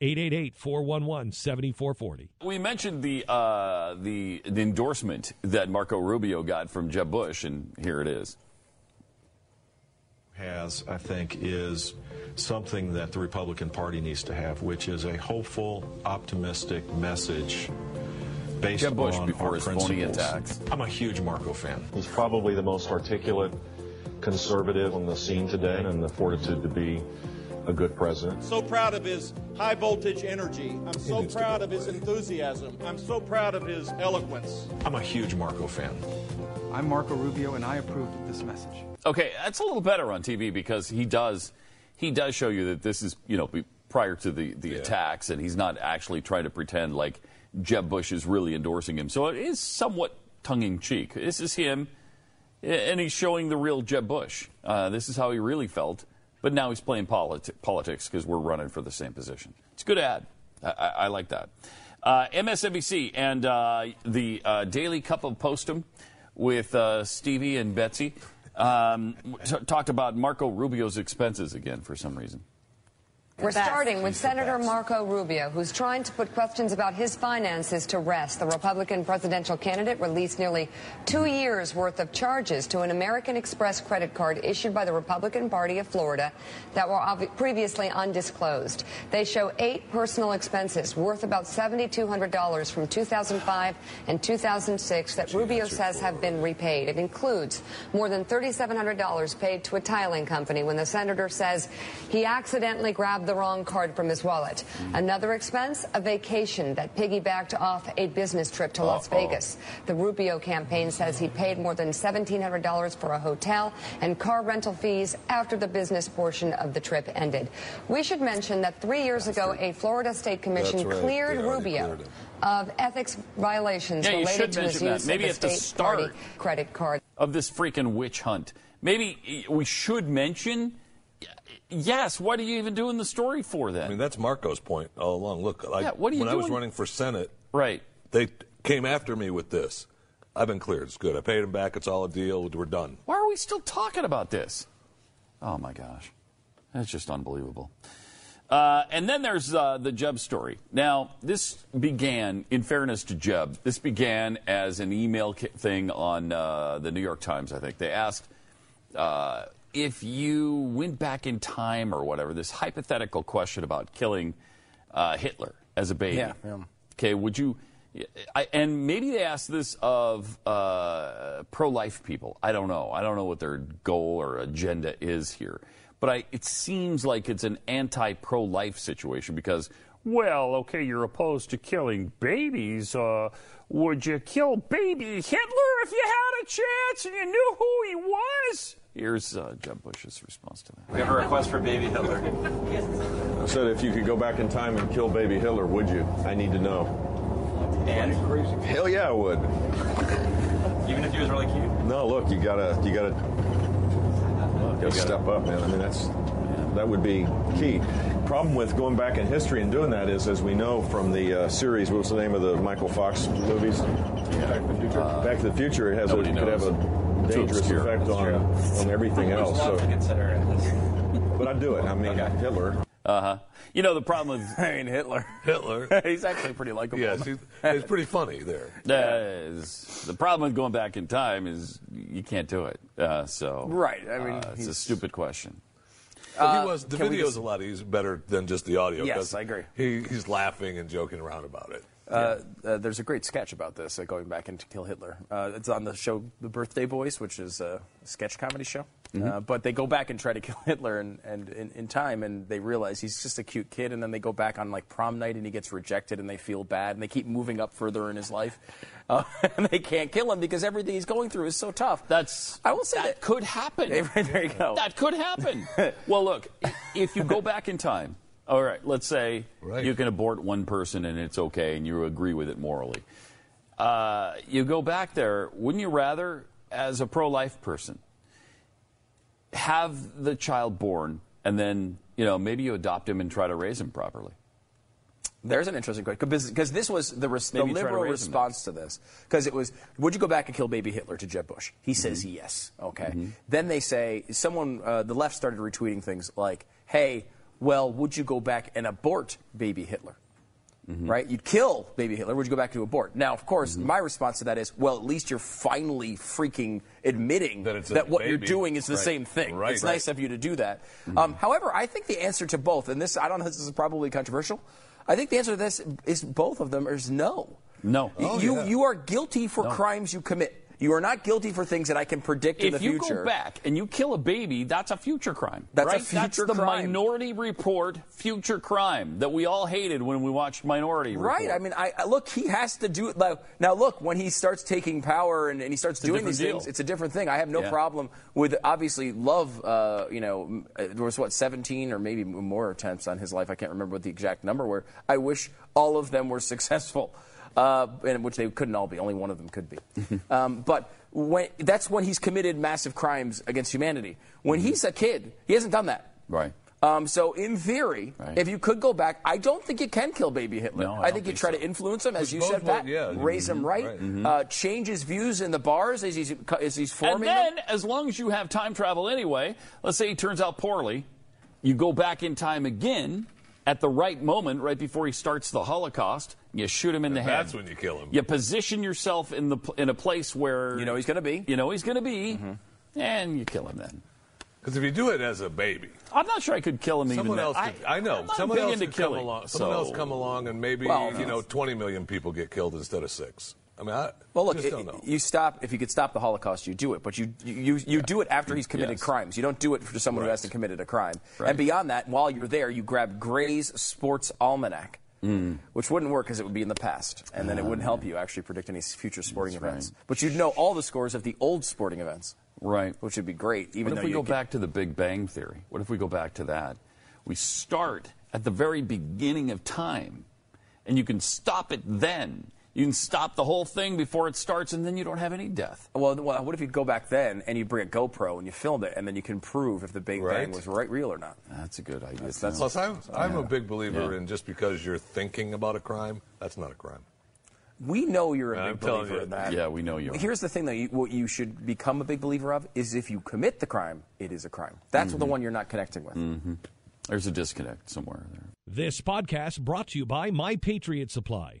888-411-7440. We mentioned the, uh, the the endorsement that Marco Rubio got from Jeb Bush, and here it is. has, I think, is something that the Republican Party needs to have, which is a hopeful, optimistic message based Jeb Bush on before our his phony attacks. I'm a huge Marco fan. He's probably the most articulate conservative on the scene today and the fortitude to be a good president. so proud of his high voltage energy. I'm so proud of his enthusiasm. I'm so proud of his eloquence. I'm a huge Marco fan. I'm Marco Rubio, and I approve of this message. Okay, that's a little better on TV because he does he does show you that this is you know prior to the the attacks, and he's not actually trying to pretend like Jeb Bush is really endorsing him. So it is somewhat tongue in cheek. This is him, and he's showing the real Jeb Bush. Uh, this is how he really felt, but now he's playing politi- politics because we're running for the same position. It's a good ad. I, I, I like that. Uh, MSNBC and uh, the uh, Daily Cup of Postum with uh, Stevie and Betsy um, t- talked about Marco Rubio's expenses again for some reason. We're starting with Senator Marco Rubio, who's trying to put questions about his finances to rest. The Republican presidential candidate released nearly two years' worth of charges to an American Express credit card issued by the Republican Party of Florida that were obvi- previously undisclosed. They show eight personal expenses worth about $7,200 from 2005 and 2006 that Rubio says have been repaid. It includes more than $3,700 paid to a tiling company when the senator says he accidentally grabbed the wrong card from his wallet. Another expense, a vacation that piggybacked off a business trip to Las Vegas. The Rubio campaign says he paid more than $1,700 for a hotel and car rental fees after the business portion of the trip ended. We should mention that three years ago, a Florida State Commission right. cleared Rubio cleared of ethics violations Yeah, you related should to his mention that. use Maybe of at the the state party start. credit card. of this freaking witch hunt. Maybe we should mention. Yes, what are you even doing the story for then? I mean, that's Marco's point all along. Look, I, Yeah, what are you when I was running for Senate, right. they came after me with this. I've been cleared. It's good. I paid him back. It's all a deal. We're done. Why are we still talking about this? Oh my gosh, that's just unbelievable. Uh, and then there's uh, the Jeb story. Now, this began, in fairness to Jeb, this began as an email thing on uh, the New York Times, I think. They asked uh, if you went back in time or whatever, this hypothetical question about killing uh, Hitler as a baby. Yeah, yeah. Okay, would you? I, and maybe they ask this of uh, pro-life people. I don't know. I don't know what their goal or agenda is here. But I, it seems like it's an anti-pro-life situation because, well, okay, you're opposed to killing babies. Uh, would you kill baby Hitler if you had a chance and you knew who he was? Here's uh, Jeb Bush's response to that. We have a request for baby Hitler. I said if you could go back in time and kill baby Hitler, would you? I need to know. And Hell yeah, I would. even if he was really cute. No, look, you gotta, you gotta, you gotta step up, man. I mean, that's that would be key. Problem with going back in history and doing that is, as we know from the uh, series, what was the name of the Michael Fox movies? Back to the Future. Back to the Future. It has a, Nobody could have a Too dangerous obscure. effect on on everything else. a lot So, to consider in this. but I'd do it. I mean, Okay. Hitler. Uh huh. You know the problem with I mean, Hitler. Hitler. He's actually pretty likable. yes, he's, it's pretty funny there. Uh, the problem with going back in time is you can't do it. Uh, so Right, I mean, uh, it's a stupid question. But he was the Uh, can we video's a lot easier, better than just the audio. Yes, I agree. He, he's laughing and joking around about it. Uh, uh, there's a great sketch about this, uh, going back into Kill Hitler. Uh, it's on the show The Birthday Boys, which is a sketch comedy show. Uh, but they go back and try to kill Hitler and, and in, in time, and they realize he's just a cute kid. And then they go back on like prom night, and he gets rejected, and they feel bad, and they keep moving up further in his life, uh, and they can't kill him because everything he's going through is so tough. That's I will say that, that- could happen. there you go. That could happen. well, look, if you go back in time, all right, let's say Right. you can abort one person and it's okay and you agree with it morally. Uh, you go back there, wouldn't you rather, as a pro life person, have the child born, and then you know maybe you adopt him and try to raise him properly. There's an interesting question because this was the, res- the Maybe try to liberal him response to this. Because it was, would you go back and kill baby Hitler to Jeb Bush? He says Mm-hmm. yes. Okay. Then they say someone, uh, the left started retweeting things like, "Hey, well, would you go back and abort baby Hitler?" Mm-hmm. Right? You'd kill baby Hitler. Would you go back to abort? Now, of course, Mm-hmm. my response to that is, well, at least you're finally freaking admitting That it's a what you're doing is the Right. same thing. Right. It's Right. nice of you to do that. Um, however, I think the answer to both, and this I don't know, this is probably controversial. I think the answer to this is both of them is no. No. Oh, you yeah. you are guilty for crimes you commit. You are not guilty for things that I can predict in the future. If you future. go back and you kill a baby, that's a future crime. That's a right? That's the crime. Minority Report future crime that we all hated when we watched Minority Report. Right. I mean, I, I look. He has to do it. like- Now, look. When he starts taking power and, and he starts a doing these deal. things, it's a different thing. I have no Yeah. problem with obviously love. Uh, you know, uh, there was what 17 or maybe more attempts on his life. I can't remember what the exact number were. I wish all of them were successful, uh, and which they couldn't all be. Only one of them could be. um, but when that's when he's committed massive crimes against humanity. When he's a kid, he hasn't done that. Right. Um, so, in theory, Right. if you could go back, I don't think you can kill baby Hitler. No, I I, don't think you try so. to influence him, as you said, Pat. yeah. Raise him right, Right. Uh, change his views in the bars as he's as he's And forming then, them. as long as you have time travel anyway, let's say he turns out poorly, you go back in time again at the right moment, right before he starts the Holocaust. You shoot him in the And head. that's when you kill him. You position yourself in the in a place where You know he's going to be. you know he's going to be, mm-hmm. and you kill him then. Because if you do it as a baby, I'm not sure I could kill him someone even else. Could, I, know I'm not someone else into could come killing, along. Someone else come along, and maybe Well, you know 20 million people get killed instead of six. I mean, I Well, look, it- don't know. you stop if you could stop the Holocaust, you do it, but you you you do it after he's committed Yes. crimes. You don't do it for someone who hasn't committed a crime. Right. And beyond that, while you're there, you grab Gray's Sports Almanac. Mm. Which wouldn't work because it would be in the past, and then it wouldn't help you actually predict any future sporting. That's events. right. But you'd know all the scores of the old sporting events, Right. which would be great. Even What if we go back to the Big Bang Theory? What if we go back to that? We start at the very beginning of time, and you can stop it then. You can stop the whole thing before it starts, and then you don't have any death. Well, well, what if you go back then and you bring a GoPro and you film it, and then you can prove if the Big Bang was right, real or not? That's a good idea. That's- too. that's- Plus, I'm, I'm a big believer Yeah. in just because you're thinking about a crime, that's not a crime. We know you're a I'm big believer you. in that. Yeah, we know you are. Here's the thing, though. You, what you should become a big believer of is if you commit the crime, it is a crime. That's Mm-hmm. the one you're not connecting with. There's a disconnect somewhere there. This podcast brought to you by My Patriot Supply.